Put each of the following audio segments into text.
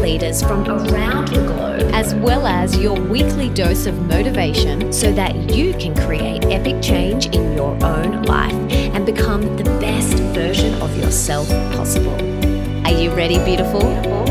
leaders from around the globe, as well as your weekly dose of motivation so that you can create epic change in your own life and become the best version of yourself possible. Are you ready, beautiful?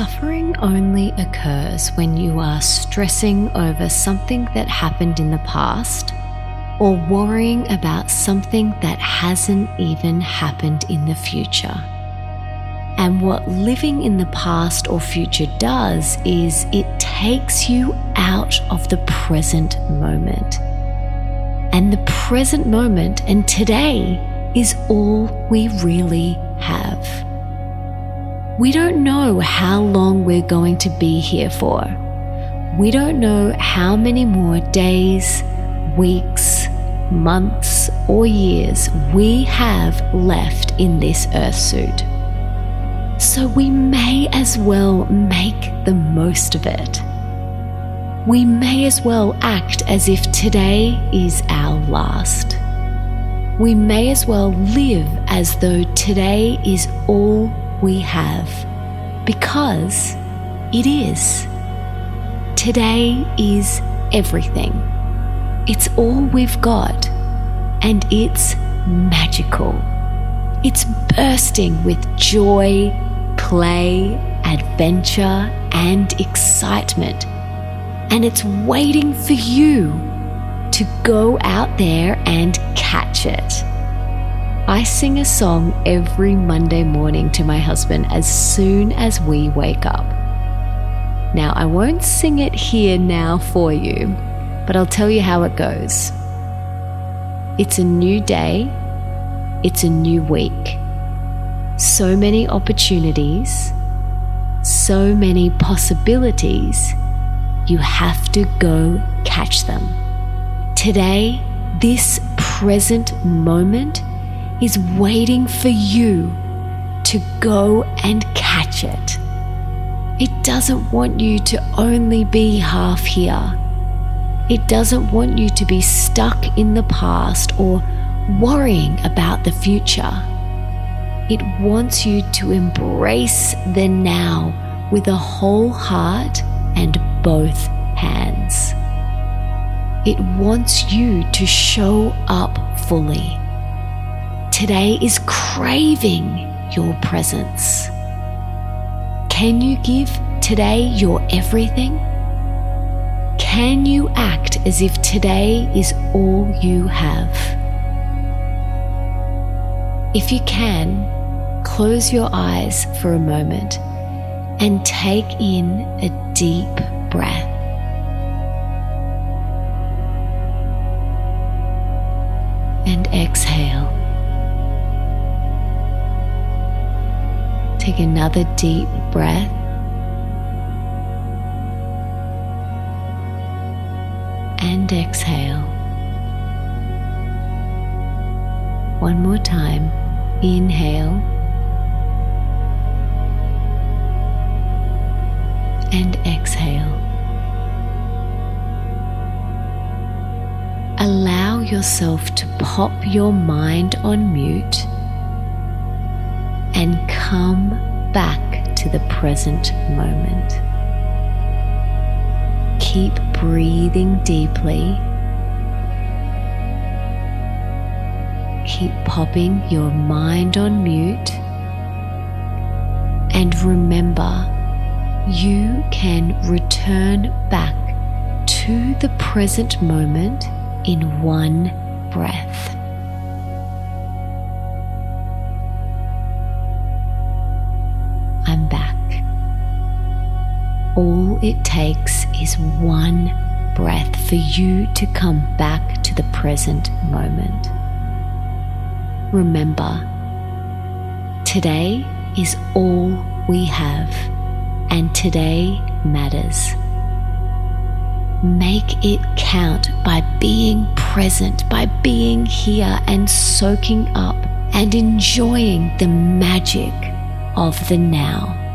Suffering only occurs when you are stressing over something that happened in the past or worrying about something that hasn't even happened in the future. And what living in the past or future does is it takes you out of the present moment. And the present moment and today is all we really have. We don't know how long we're going to be here for. We don't know how many more days, weeks, months, or years we have left in this earth suit. So we may as well make the most of it. We may as well act as if today is our last. We may as well live as though today is all we have because it is. Today is everything. It's all we've got, and it's magical. It's bursting with joy, play, adventure, and excitement. And it's waiting for you to go out there and catch it. I sing a song every Monday morning to my husband as soon as we wake up. Now, I won't sing it here now for you, but I'll tell you how it goes. It's a new day, it's a new week. So many opportunities, so many possibilities. You have to go catch them. Today, this present moment is waiting for you to go and catch it. It doesn't want you to only be half here. It doesn't want you to be stuck in the past or worrying about the future. It wants you to embrace the now with a whole heart and both hands. It wants you to show up fully today is craving your presence. Can you give today your everything? Can you act as if today is all you have? If you can, close your eyes for a moment and take in a deep breath. Take another deep breath. And exhale. One more time. Inhale. And exhale. Allow yourself to pop your mind on mute and come back to the present moment. Keep breathing deeply. Keep popping your mind on mute And remember, you can return back to the present moment in one breath. All it takes is one breath for you to come back to the present moment. Remember, today is all we have, and today matters. Make it count by being present, by being here and soaking up and enjoying the magic of the now.